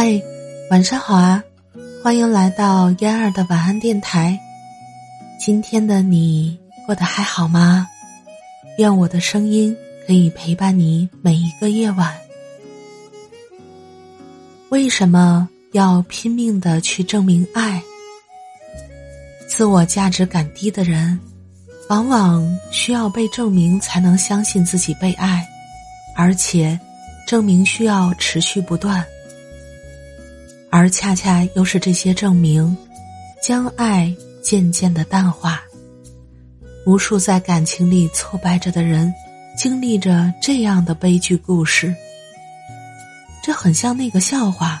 嗨，晚上好啊！欢迎来到嫣儿的晚安电台。今天的你过得还好吗？愿我的声音可以陪伴你每一个夜晚。为什么要拼命的去证明爱？自我价值感低的人，往往需要被证明才能相信自己被爱，而且证明需要持续不断。而恰恰又是这些证明，将爱渐渐的淡化。无数在感情里挫败着的人，经历着这样的悲剧故事。这很像那个笑话：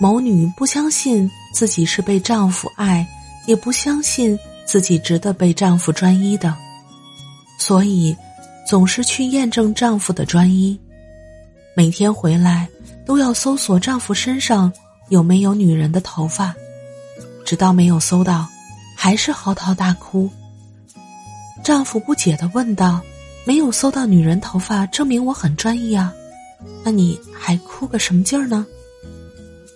某女不相信自己是被丈夫爱，也不相信自己值得被丈夫专一的，所以总是去验证丈夫的专一。每天回来都要搜索丈夫身上。有没有女人的头发？直到没有搜到，还是嚎啕大哭。丈夫不解的问道：“没有搜到女人头发，证明我很专一啊？那你还哭个什么劲儿呢？”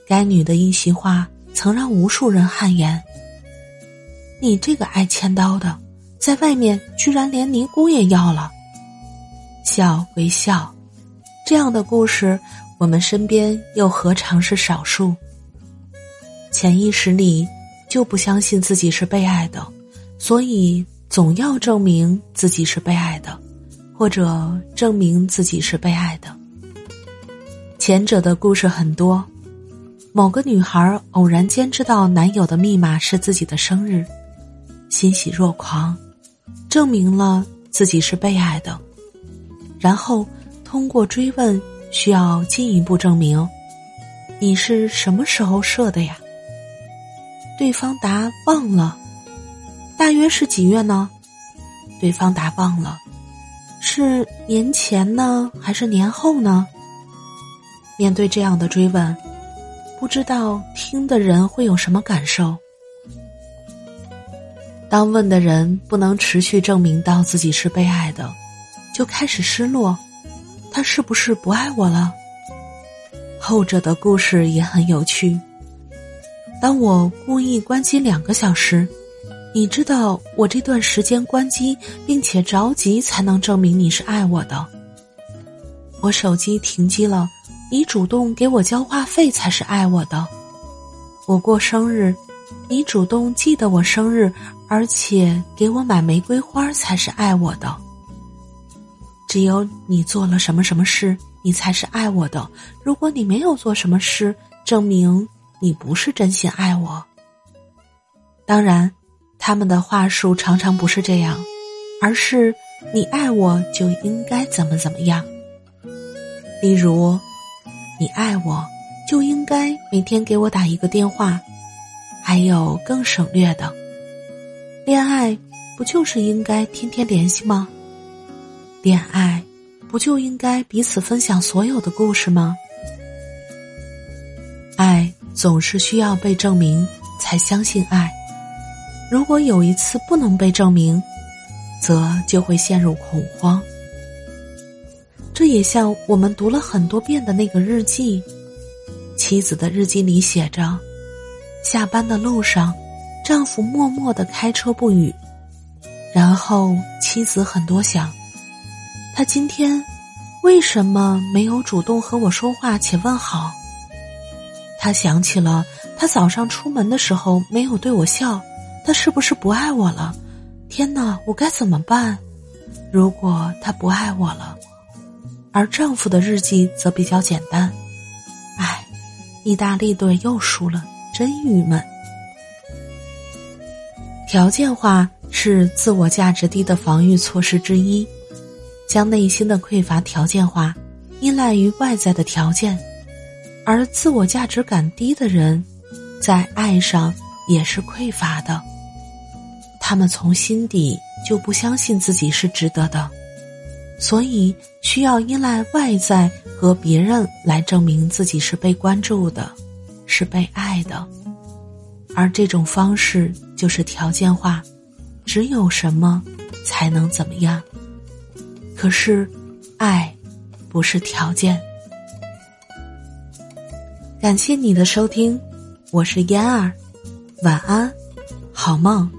该女的一席话，曾让无数人汗颜。你这个爱千刀的，在外面居然连尼姑也要了。笑归笑，这样的故事，我们身边又何尝是少数？潜意识里就不相信自己是被爱的，所以总要证明自己是被爱的，或者证明自己是被爱的。前者的故事很多，某个女孩偶然间知道男友的密码是自己的生日，欣喜若狂，证明了自己是被爱的。然后通过追问，需要进一步证明，你是什么时候设的呀？对方答忘了，大约是几月呢？对方答忘了，是年前呢，还是年后呢？面对这样的追问，不知道听的人会有什么感受。当问的人不能持续证明到自己是被爱的，就开始失落，他是不是不爱我了？后者的故事也很有趣。当我故意关机两个小时，你知道我这段时间关机，并且着急才能证明你是爱我的。我手机停机了，你主动给我交话费才是爱我的。我过生日，你主动记得我生日，而且给我买玫瑰花才是爱我的。只有你做了什么什么事，你才是爱我的。如果你没有做什么事，证明。你不是真心爱我。当然，他们的话术常常不是这样，而是你爱我就应该怎么怎么样。例如，你爱我就应该每天给我打一个电话，还有更省略的，恋爱不就是应该天天联系吗？恋爱不就应该彼此分享所有的故事吗？爱。总是需要被证明才相信爱，如果有一次不能被证明，则就会陷入恐慌。这也像我们读了很多遍的那个日记，妻子的日记里写着：下班的路上，丈夫默默的开车不语，然后妻子很多想，他今天为什么没有主动和我说话且问好？他想起了他早上出门的时候没有对我笑，他是不是不爱我了？天哪，我该怎么办？如果他不爱我了，而丈夫的日记则比较简单。唉，意大利队又输了，真郁闷。条件化是自我价值低的防御措施之一，将内心的匮乏条件化，依赖于外在的条件。而自我价值感低的人，在爱上也是匮乏的。他们从心底就不相信自己是值得的，所以需要依赖外在和别人来证明自己是被关注的，是被爱的。而这种方式就是条件化，只有什么才能怎么样。可是，爱不是条件。感谢你的收听，我是嫣儿，晚安，好梦。